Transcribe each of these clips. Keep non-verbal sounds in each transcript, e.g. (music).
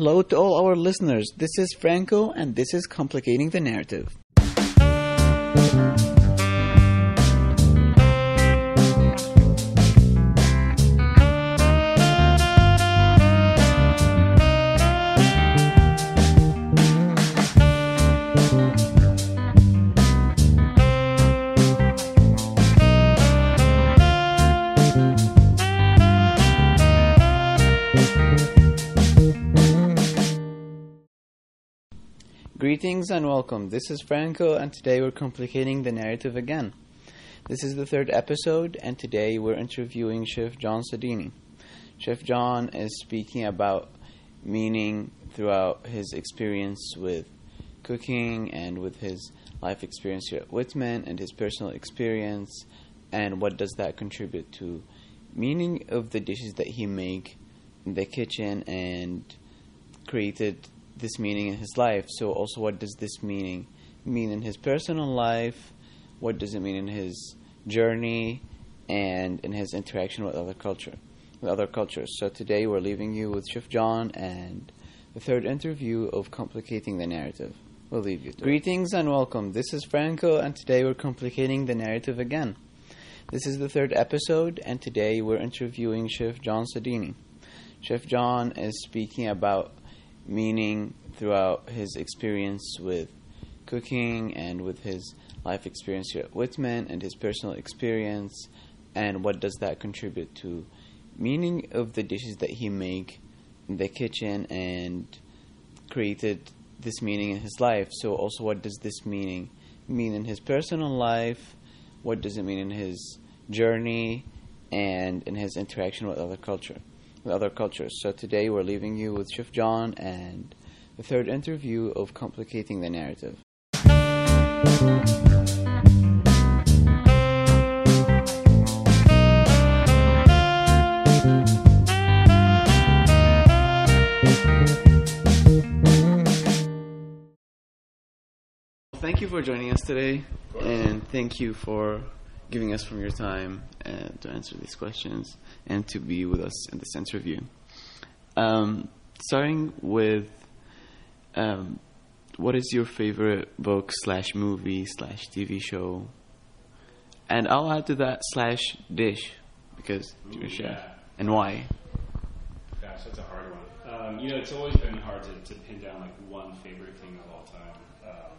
Hello to all our listeners. This is Franco, and this is Complicating the Narrative. Greetings and welcome. This is Franco, and today we're complicating the narrative again. This is the third episode, and today we're interviewing Chef Jon Sodini. Chef Jon is speaking about meaning throughout his experience with cooking and with his life experience here at Whitman and his personal experience, and what does that contribute to meaning of the dishes that he make in the kitchen and created this meaning in his life. So, also, what does this meaning mean in his personal life? What does it mean in his journey and in his interaction with other culture, with other cultures? So, today we're leaving you with Chef Jon and the third interview of complicating the narrative. We'll leave you. Greetings and welcome. This is Franco, and today we're complicating the narrative again. This is the third episode, and today we're interviewing Chef Jon Sodini. Chef Jon is speaking about meaning throughout his experience with cooking and with his life experience here at Whitman and his personal experience and what does that contribute to meaning of the dishes that he make in the kitchen and created this meaning in his life? So also what does this meaning mean in his personal life? What does it mean in his journey and in his interaction with other culture other cultures. So today we're leaving you with Chef Jon and the third interview of Complicating the Narrative. Thank you for joining us today, and thank you for giving us from your time uh, to answer these questions and to be with us in this interview. Um, starting with, um, what is your favorite book slash movie slash TV show? And I'll add to that slash dish because you're a chef. yeah. And why? Gosh, that's a hard one. Um, you know, it's always been hard to, to pin down like one favorite thing of all time. Um,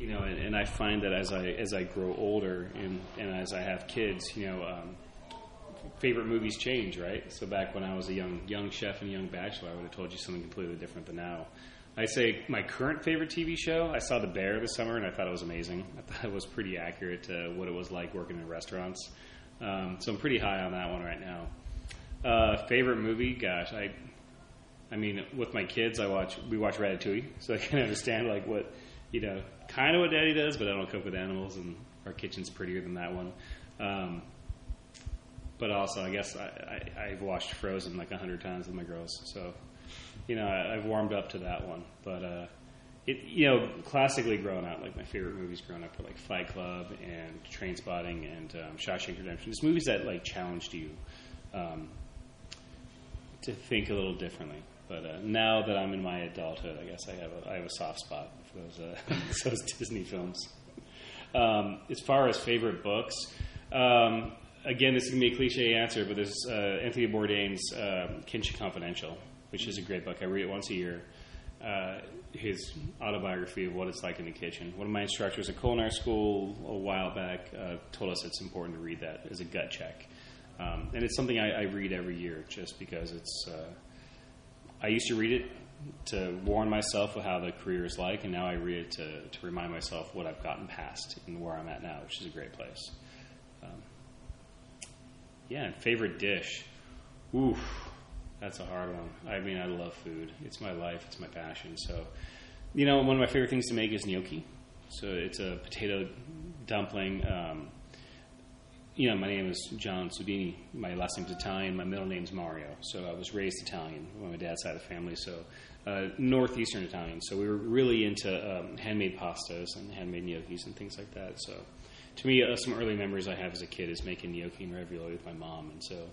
you know, and, and I find that as I as I grow older and, and as I have kids, you know, um, favorite movies change, right? So back when I was a young young chef and young bachelor, I would have told you something completely different than now. I say my current favorite TV show. I saw The Bear this summer, and I thought it was amazing. I thought it was pretty accurate to what it was like working in restaurants. Um, so I'm pretty high on that one right now. Uh, favorite movie? Gosh, I, I mean, with my kids, I watch we watch Ratatouille, so I can (laughs) understand like what, you know, kind of what Daddy does, but I don't cook with animals, and our kitchen's prettier than that one. Um, but also, I guess I, I, I've watched Frozen like a hundred times with my girls, so you know I, I've warmed up to that one. But uh, it, you know, classically growing up, like my favorite movies growing up were like Fight Club and Trainspotting and um, Shawshank Redemption. Just movies that like challenged you um, to think a little differently. But uh, now that I'm in my adulthood, I guess I have a, I have a soft spot those uh, (laughs) those Disney films. Um, as far as favorite books, um, again, this is gonna be a cliche answer, but there's uh, Anthony Bourdain's um Kitchen Confidential, which is a great book. I read it once a year. Uh, his autobiography of what it's like in the kitchen. One of my instructors at culinary school a while back uh, told us it's important to read that as a gut check, um, and it's something I, I read every year just because it's. Uh, I used to read it to warn myself of how the career is like, and now I read it to, to remind myself what I've gotten past and where I'm at now, which is a great place. Um, yeah, and favorite dish. Oof, that's a hard one. I mean, I love food. It's my life. It's my passion. So, you know, one of my favorite things to make is gnocchi. So it's a potato dumpling. Um, you know, my name is Jon Sodini. My last name's Italian. My middle name's Mario. So I was raised Italian on my dad's side of the family. So uh, northeastern Italian. So we were really into um, handmade pastas and handmade gnocchis and things like that. So to me, uh, some early memories I have as a kid is making gnocchi and ravioli with my mom. And so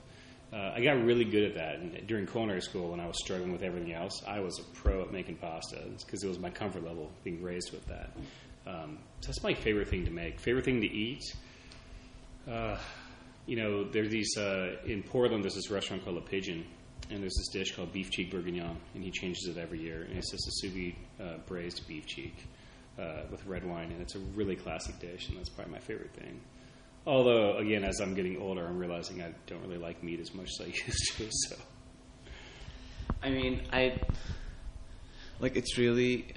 uh, I got really good at that. And during culinary school, when I was struggling with everything else, I was a pro at making pasta because it was my comfort level being raised with that. Um, so that's my favorite thing to make. Favorite thing to eat. Uh, you know, there's these uh, in Portland. There's this restaurant called Le Pigeon, and there's this dish called beef cheek bourguignon, and he changes it every year. And it's just a sous vide uh, braised beef cheek uh, with red wine, and it's a really classic dish, and that's probably my favorite thing. Although, again, as I'm getting older, I'm realizing I don't really like meat as much as I (laughs) used to. So, I mean, I like it's really.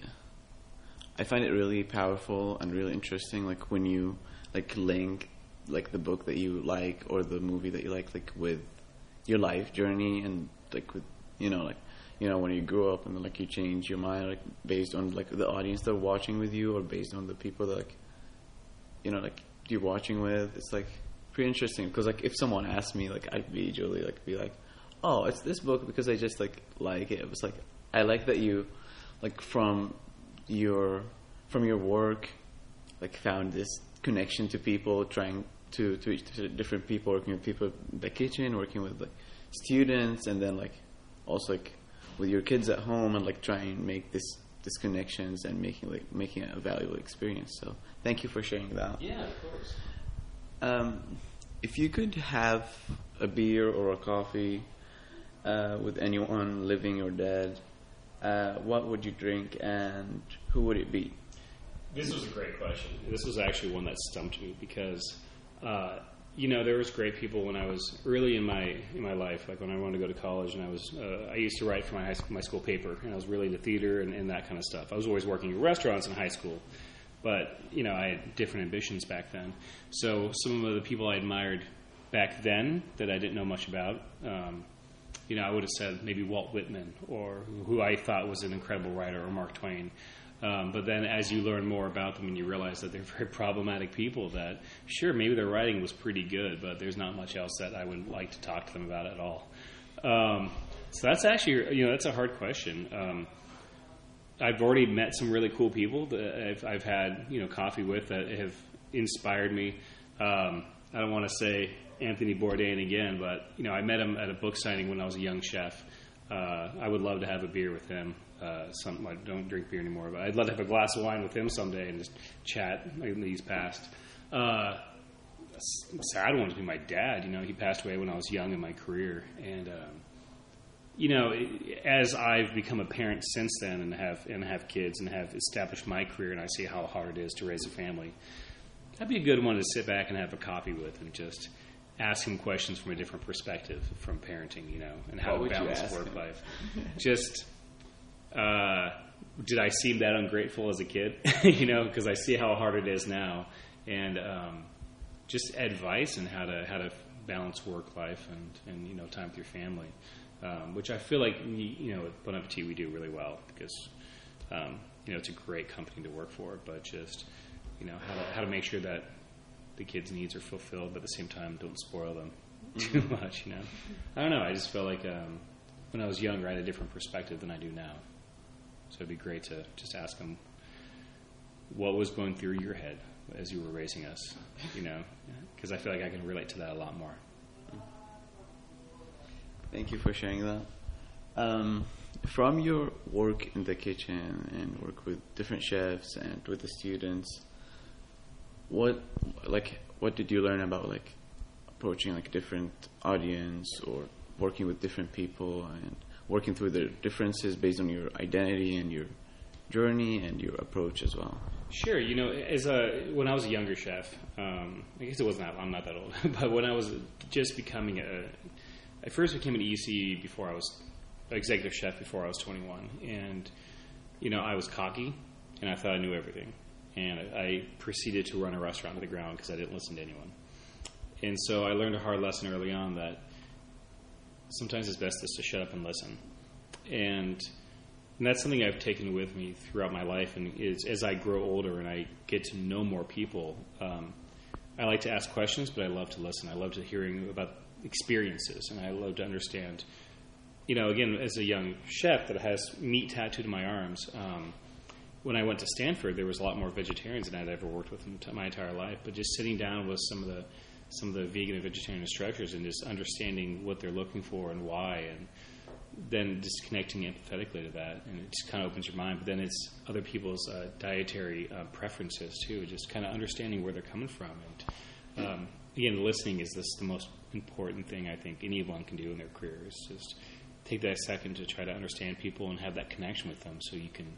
I find it really powerful and really interesting. Like when you like link like the book that you like or the movie that you like, like with your life journey and like with you know like you know when you grow up and like you change your mind like based on like the audience that are watching with you or based on the people that like you know like you're watching with. It's like pretty interesting because like if someone asked me, like I'd be usually like be like, oh, it's this book because I just like like it. It was like I like that you like from your from your work like found this connection to people trying to to, to different people working with people in the kitchen working with like students and then like also like with your kids at home and like trying to make this this connections and making like making it a valuable experience so thank you for sharing that yeah, of course. um, if you could have a beer or a coffee uh, with anyone living or dead, uh, what would you drink and who would it be? This was a great question. This was actually one that stumped me because, uh, you know, there was great people when I was early in my in my life, like when I wanted to go to college, and I was uh, I used to write for my high school, my school paper, and I was really into theater and, and that kind of stuff. I was always working in restaurants in high school, but you know, I had different ambitions back then. So some of the people I admired back then that I didn't know much about. Um, you know, I would have said maybe Walt Whitman or who I thought was an incredible writer or Mark Twain. Um, but then as you learn more about them and you realize that they're (laughs) very problematic people that, sure, maybe their writing was pretty good, but there's not much else that I would like to talk to them about at all. Um, so that's actually, you know, that's a hard question. Um, I've already met some really cool people that I've, I've had, you know, coffee with that have inspired me. Um, I don't want to say Anthony Bourdain again, but you know, I met him at a book signing when I was a young chef. Uh, I would love to have a beer with him. Uh, some I don't drink beer anymore, but I'd love to have a glass of wine with him someday and just chat these past. Uh, sad one to be my dad. You know, he passed away when I was young in my career, and um, you know, as I've become a parent since then and have and have kids and have established my career, and I see how hard it is to raise a family. That'd be a good one to sit back and have a coffee with and just ask him questions from a different perspective from parenting, you know, and how to balance work him? life. just, uh, did I seem that ungrateful as a kid? (laughs) you know, because I see how hard it is now, and um, just advice on how to how to balance work life and and you know time with your family, um, which I feel like we, you know at Bon Appetit we do really well because um, you know it's a great company to work for, but just you know how to how to make sure that the kids' needs are fulfilled, but at the same time don't spoil them (laughs) too much. You know, I don't know. I just felt like um, when I was younger, I had a different perspective than I do now. So it'd be great to just ask them what was going through your head as you were raising us. You know, (laughs) because I feel like I can relate to that a lot more. Thank you for sharing that. Um, from your work in the kitchen and work with different chefs and with the students, what like what did you learn about like approaching like different audience or working with different people and working through the differences based on your identity and your journey and your approach as well? Sure. You know, as a when I was a younger chef, um, I guess it wasn't that. I'm not that old, (laughs) but when I was just becoming a, I first became an EC before I was executive chef before I was 21, and you know I was cocky and I thought I knew everything, and I proceeded to run a restaurant to the ground because I didn't listen to anyone, and so I learned a hard lesson early on that sometimes it's best just to shut up and listen, and and that's something I've taken with me throughout my life. And is as I grow older and I get to know more people, um, I like to ask questions, but I love to listen. I love to hearing about experiences, and I love to understand. You know, again, as a young chef that has meat tattooed to my arms, um, when I went to Stanford, there was a lot more vegetarians than I'd ever worked with in my entire life. But just sitting down with some of the some of the vegan and vegetarian instructors and just understanding what they're looking for and why, and then just connecting empathetically to that, and it just kind of opens your mind. But then it's other people's uh, dietary uh, preferences too, just kind of understanding where they're coming from. And um, again, listening is this the most important thing I think anyone can do in their career is just take that second to try to understand people and have that connection with them, so you can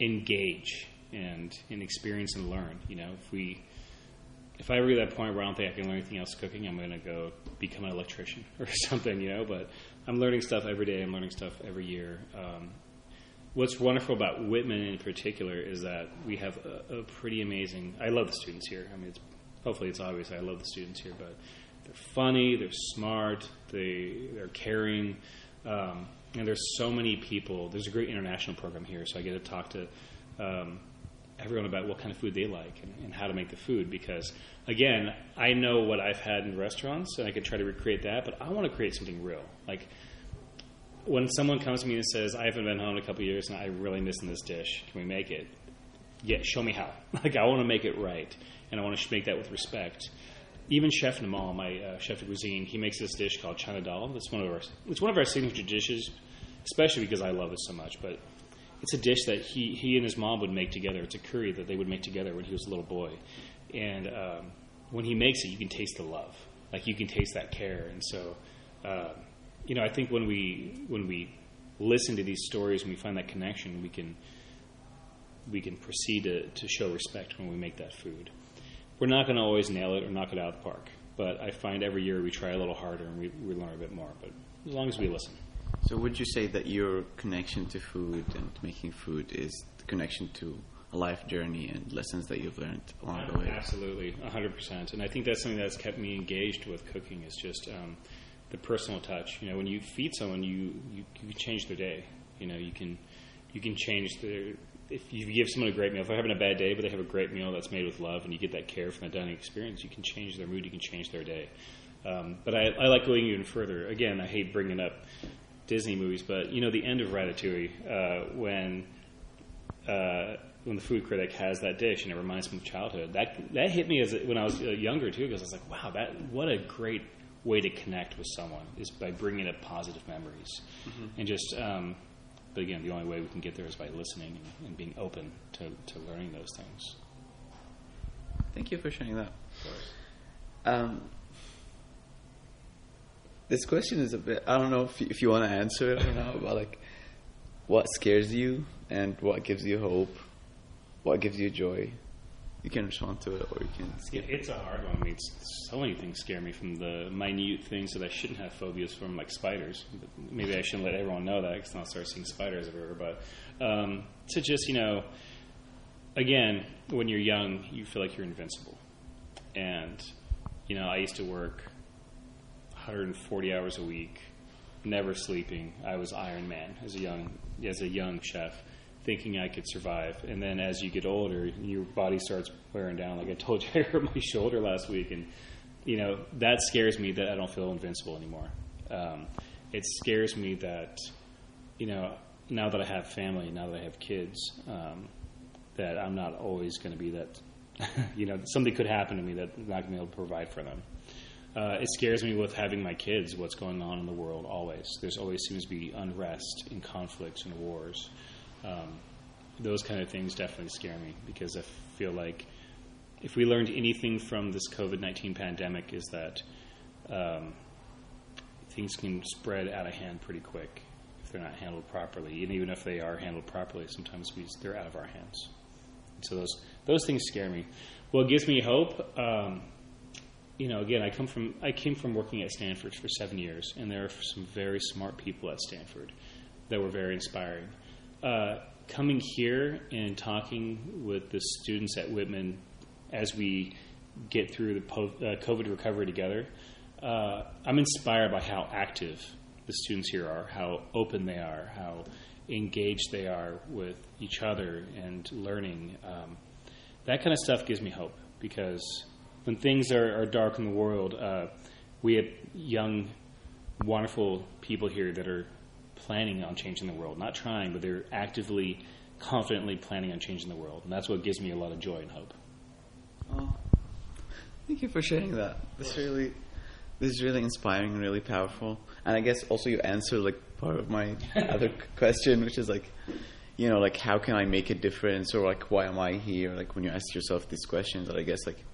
engage and and experience and learn. You know, if we if I reach that point where I don't think I can learn anything else cooking, I'm going to go become an electrician (laughs) or something, you know. But I'm learning stuff every day. I'm learning stuff every year. Um, what's wonderful about Whitman in particular is that we have a, a, pretty amazing. I love the students here. I mean, it's, hopefully it's obvious I love the students here, but they're funny, they're smart, they they're caring, um, and there's so many people. There's a great international program here, so I get to talk to. Um, everyone about what kind of food they like and, and, how to make the food because again i know what i've had in restaurants and i could try to recreate that but i want to create something real. Like when someone comes to me and says i haven't been home in a couple years and i really missing this dish. Can we make it? Yeah show me how. (laughs) Like i want to make it right and i want to make that with respect. Even chef namal my uh, chef de cuisine he makes this dish called chana dal. It's one of our it's one of our signature dishes especially because i love it so much but it's a dish that he, he and his mom would make together. It's a curry that they would make together when he was a little boy. And um, when he makes it, you can taste the love. Like you can taste that care. And so, uh, you know, I think when we when we listen to these stories and we find that connection, we can we can proceed to, to show respect when we make that food. We're not going to always nail it or knock it out of the park, but I find every year we try a little harder and we, we learn a bit more. But as long as we listen. So, would you say that your connection to food and making food is the connection to a life journey and lessons that you've learned along the way? Absolutely, 100%. And I think that's something that's kept me engaged with cooking is just um, the personal touch. You know, when you feed someone, you, you, you change their day. You know, you can you can change their. If you give someone a great meal, if they're having a bad day, but they have a great meal that's made with love, and you get that care from the dining experience, you can change their mood. You can change their day. Um, but I, I like going even further. Again, I hate bringing up Disney movies, but you know the end of Ratatouille uh, when uh, when the food critic has that dish and it reminds me of childhood. That that hit me as when I was uh, younger too, because I was like, wow, that what a great way to connect with someone is by bringing up positive memories mm-hmm. and just. Um, but again, the only way we can get there is by listening and, and being open to, to learning those things. Thank you for sharing that. Um, this question is a bit. I don't know if you, if you want to answer it or not, but like, what scares you and what gives you hope, what gives you joy. You can respond to it, or you can skip. it's a hard one. I mean, so many things scare me from the minute things that I shouldn't have phobias from, like spiders. But maybe I shouldn't let everyone know that because I'll start seeing spiders everywhere. But um, to just, you know, again, when you're young, you feel like you're invincible. And, you know, I used to work 140 hours a week, never sleeping. I was Iron Man as a young as a young chef, thinking I could survive. And then as you get older, your body starts wearing down. Like I told you, (laughs) I hurt my shoulder last week, and you know that scares me that I don't feel invincible anymore. Um, it scares me that you know now that I have family, now that I have kids, um, that I'm not always going to be that. (laughs) you know, something could happen to me that I'm not going to be able to provide for them uh, it scares me with having my kids what's going on in the world always. There's always seems to be unrest and conflicts and wars. Um, those kind of things definitely scare me because I feel like if we learned anything from this COVID 19 pandemic is that um, things can spread out of hand pretty quick if they're not handled properly. And even if they are handled properly, sometimes we, they're out of our hands. So those, those things scare me. What gives me hope? Um, you know, again, I come from I came from working at Stanford for seven years, and there are some very smart people at Stanford that were very inspiring. Uh, coming here and talking with the students at Whitman as we get through the po- uh, COVID recovery together, uh, I'm inspired by how active the students here are, how open they are, how engaged they are with each other and learning. Um, that kind of stuff gives me hope because when things are, are dark in the world, uh, we have young, wonderful people here that are planning on changing the world. Not trying, but they're actively, confidently planning on changing the world. And that's what gives me a lot of joy and hope. Oh, Thank you for sharing that. This really, this is really inspiring and really powerful. And I guess also you answer like part of my (laughs) other question, which is like, you know, like how can I make a difference, or like why am I here? Like when you ask yourself these questions, that I guess like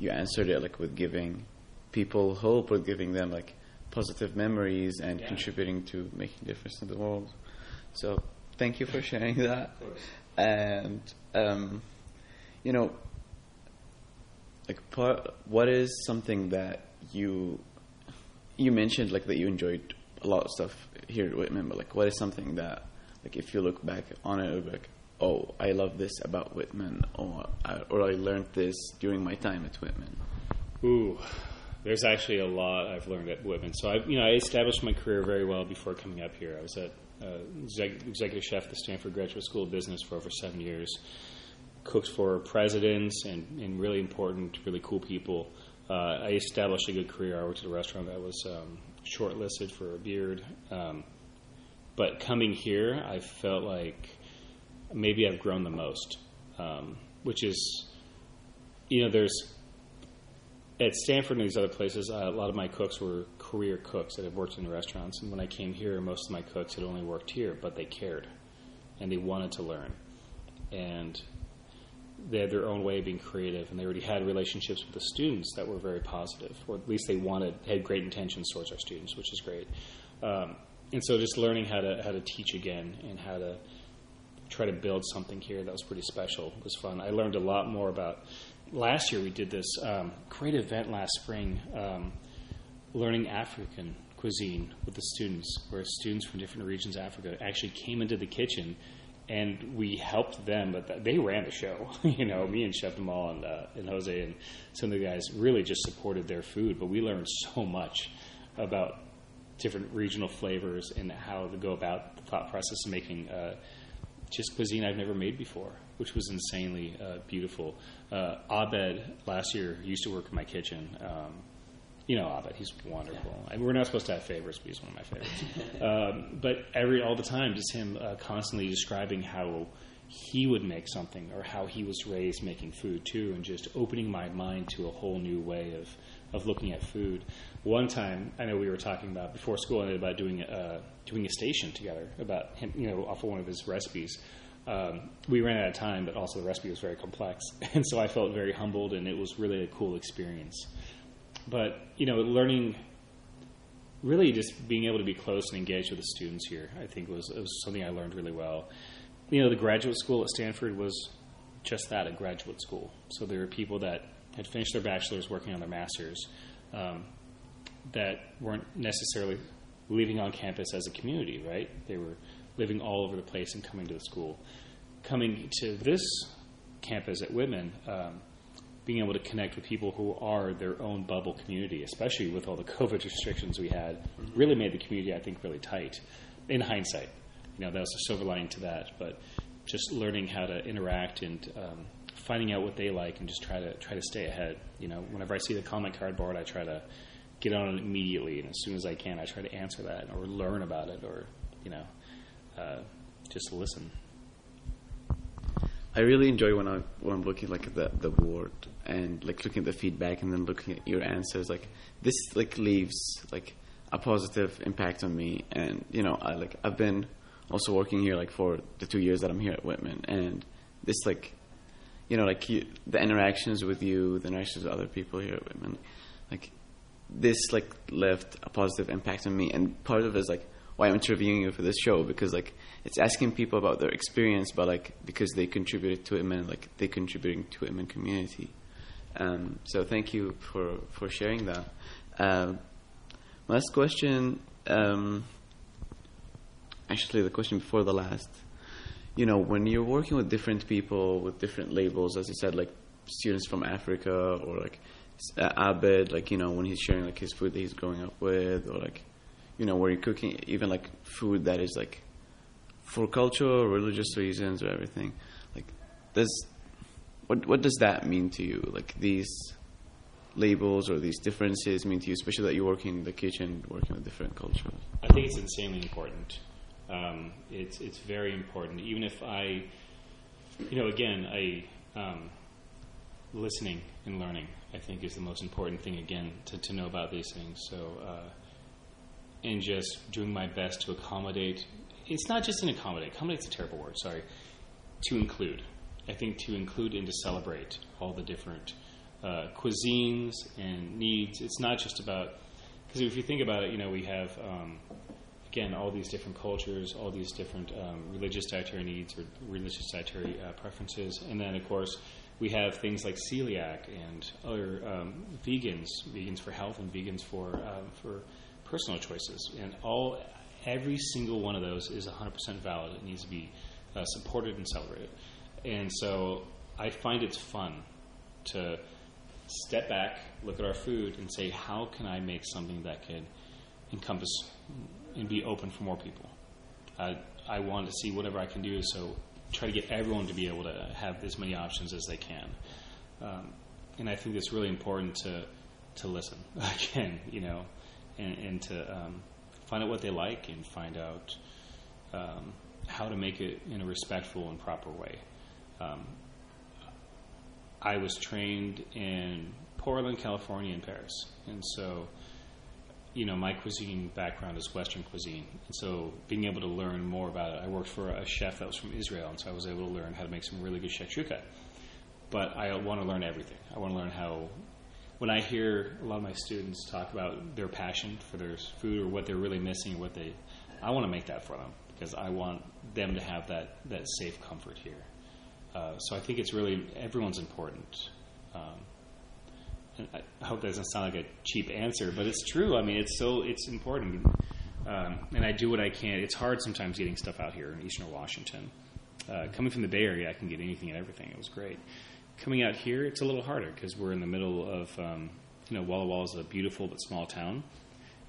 you answered it like with giving people hope, or giving them like positive memories and Yeah. contributing to making a difference in the world. So thank you for sharing that. And um, you know, like part, what is something that you you mentioned like that you enjoyed a lot of stuff here at Whitman, but like what is something that like if you look back on it, it would be like oh I love this about Whitman, or I, or I learned this during my time at Whitman. Ooh, there's actually a lot I've learned at Whitman. So I, you know, I established my career very well before coming up here. I was at uh, exec- executive chef at the Stanford Graduate School of Business for over seven years. Cooked for presidents and, and really important, really cool people. Uh, I established a good career. I worked at a restaurant that was um, shortlisted for a Beard. Um, but coming here, I felt like maybe I've grown the most, um, which is, you know, there's at Stanford and these other places, uh, a lot of my cooks were career cooks that had worked in restaurants. And when I came here, most of my cooks had only worked here, but they cared and they wanted to learn. And they had their own way of being creative, and they already had relationships with the students that were very positive, or at least they wanted had great intentions towards our students, which is great. Um, and so, just learning how to how to teach again and how to try to build something here that was pretty special It was fun. I learned a lot more about. Last year, we did this um, great event last spring, um, learning African cuisine with the students, where students from different regions of Africa actually came into the kitchen and we helped them, but they ran the show. (laughs) you know, me and Chef Jamal and, uh, and Jose and some of the guys really just supported their food, but we learned so much about different regional flavors and how to go about the thought process of making uh, just cuisine I've never made before, which was insanely uh, beautiful. Uh, Abed last year used to work in my kitchen. Um, you know Abed, he's wonderful. I mean, we're not supposed to have favorites, but he's one of my favorites. (laughs) um, but every all the time, just him uh, constantly describing how he would make something or how he was raised making food too, and just opening my mind to a whole new way of of looking at food. One time, I know we were talking about before school ended about doing uh, doing a station together about him, you know, off of one of his recipes. Um, we ran out of time, but also the recipe was very complex, (laughs) and so I felt very humbled, and it was really a cool experience. But you know, learning, really just being able to be close and engaged with the students here, I think was, was something I learned really well. You know, the graduate school at Stanford was just that, a graduate school. So there were people that had finished their bachelor's, working on their master's, um, that weren't necessarily living on campus as a community, right? They were living all over the place and coming to the school. Coming to this campus at Whitman, um, being able to connect with people who are their own bubble community, especially with all the (laughs) COVID restrictions we had, really made the community, I think, really tight. In hindsight, you know, that was a silver lining to that. But just learning how to interact and um, finding out what they like, and just try to try to stay ahead. You know, whenever I see the comment card board, I try to get on it immediately, and as soon as I can, I try to answer that or learn about it, or you know, uh, just listen. I really enjoy when I when I'm looking like at the the board and like looking at the feedback and then looking at your answers. Like this like leaves like a positive impact on me. And you know, I like I've been also working here like for the two years that I'm here at Whitman, and this like you know like you, the interactions with you, the interactions with other people here at Whitman, like this like left a positive impact on me. And part of it is like why I'm interviewing you for this show because like it's asking people about their experience, but like because they contributed to Whitman, like they're contributing to Whitman community. Um, so thank you for for sharing that. Um, last question. Um, actually, the question before the last. You know, when you're working with different people with different labels, as you said, like students from Africa or like Abed, like you know, when he's sharing like his food that he's growing up with, or like you know, where you're cooking even like food that is like for cultural, religious reasons, or everything. Like, does what what does that mean to you? Like these labels or these differences mean to you, especially that you're working in the kitchen, working with different cultures. I think it's insanely important. Um, it's it's very important. Even if I, you know, again, I um, listening and learning, I think, is the most important thing, again, to, to know about these things. So, uh, and just doing my best to accommodate. It's not just an accommodate. Accommodate's a terrible word, sorry. To include. I think to include and to celebrate all the different uh, cuisines and needs. It's not just about, because if you think about it, you know, we have. Um, again, all these different cultures, all these different um, religious dietary needs or religious dietary uh, preferences, and then of course we have things like celiac and other um, vegans, vegans for health and vegans for um, for personal choices, and all every single one of those is 100% valid. It needs to be uh, supported and celebrated, and so I find it's fun to step back, look at our food, and say, how can I make something that can encompass and be open for more people. I, I want to see whatever I can do, so try to get everyone to be able to have as many options as they can. Um, and I think it's really important to to listen (laughs) again, you know, and, and to um, find out what they like and find out um, how to make it in a respectful and proper way. Um, I was trained in Portland, California, and Paris, and so you know, my cuisine background is Western cuisine, and so being able to learn more about it, I worked for a chef that was from Israel, and so I was able to learn how to make some really good shakshuka. But I want to learn everything. I want to learn how. When I hear a lot of my students talk about their passion for their food or what they're really missing, what they, I want to make that for them because I want them to have that that safe comfort here. Uh, so I think it's really everyone's important. Um, I hope that doesn't sound like a cheap answer, but it's true. I mean, it's so it's important, um, and I do what I can. It's hard sometimes getting stuff out here in Eastern Washington. Uh, coming from the Bay Area, I can get anything and everything. It was great. Coming out here, it's a little harder because we're in the middle of um, you know Walla Walla is a beautiful but small town,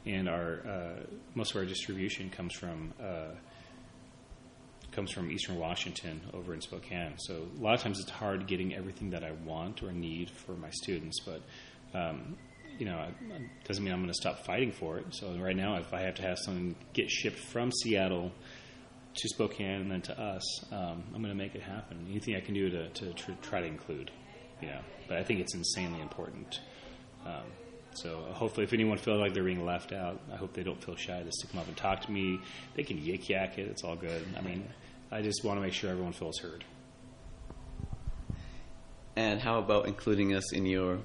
and our uh, most of our distribution comes from. Uh, comes from Eastern Washington over in Spokane. So a lot of times it's hard getting everything that I want or need for my students, but um, you know, it doesn't mean I'm going to stop fighting for it. So right now, if I have to have something get shipped from Seattle to Spokane and then to us, um, I'm going to make it happen. Anything I can do to, to tr- try to include, you know. But I think it's insanely important. Um, so hopefully, if anyone feels like they're being left out, I hope they don't feel shy to stick them up and talk to me. They can yik yak it; it's all good. I mean, I just want to make sure everyone feels heard. And how about including us in your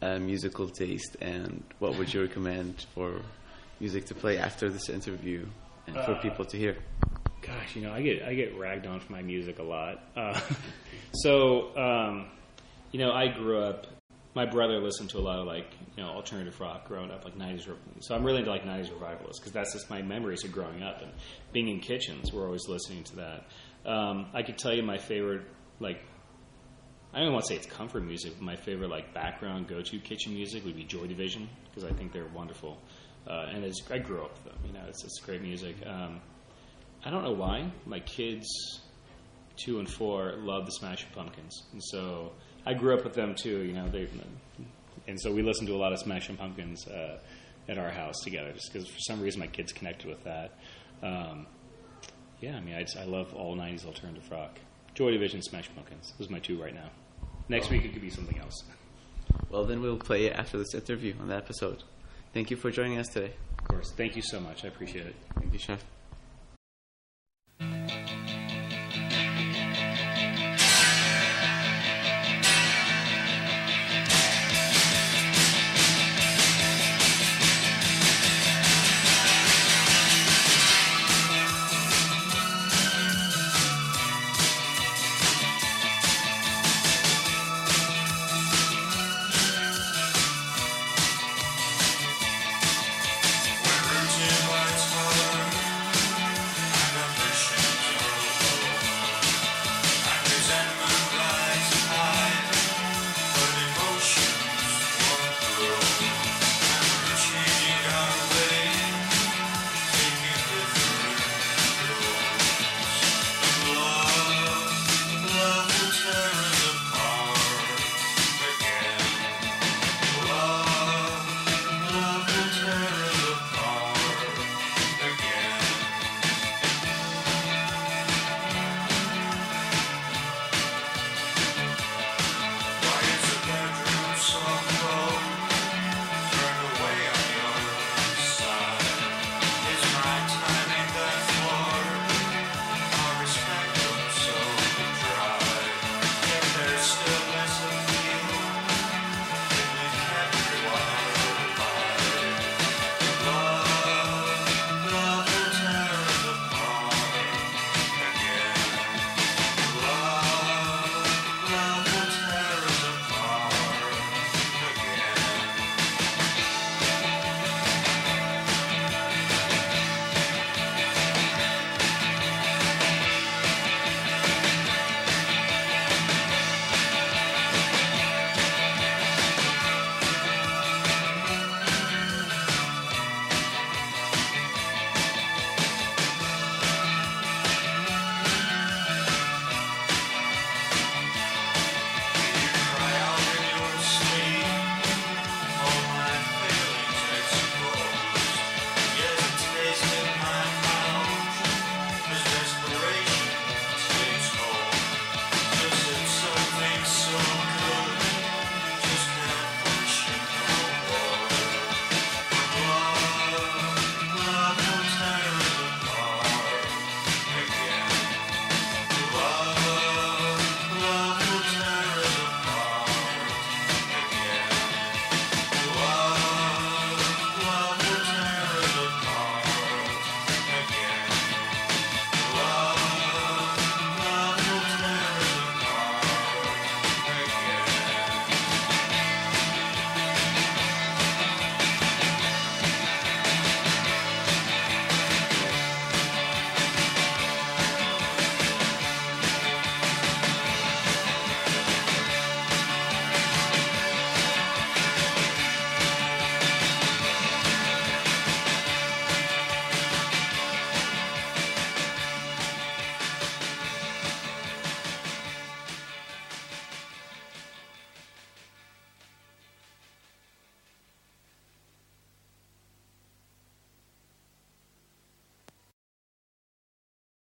uh, musical taste? And what would you recommend for music to play after this interview and for Uh, people to hear? Gosh, you know, I get I get ragged on for my music a lot. Uh, (laughs) so, um, you know, I grew up. My brother listened to a lot of like you know alternative rock growing up, like '90s. So I'm really into like '90s revivalists because that's just my memories of growing up and being in kitchens. We're always listening to that. Um, I could tell you my favorite like. I don't want to say it's comfort music. But my favorite like background go-to kitchen music would be Joy Division because I think they're wonderful, uh, and I grew up with them. You know, it's, it's great music. Um, I don't know why. My kids, two and four, love the Smashing Pumpkins, and so I grew up with them too. You know, they, and so we listened to a lot of Smashing Pumpkins uh, at our house together, just because for some reason my kids connected with that. Um, yeah, I mean, I, just, I love all '90s alternative rock. Joy Division, Smashing Pumpkins. Those are my two right now. Next week it could be something else. Well, then we'll play it after this interview on that episode. Thank you for joining us today. Of course. Thank you so much. I appreciate it. Thank you, Chef.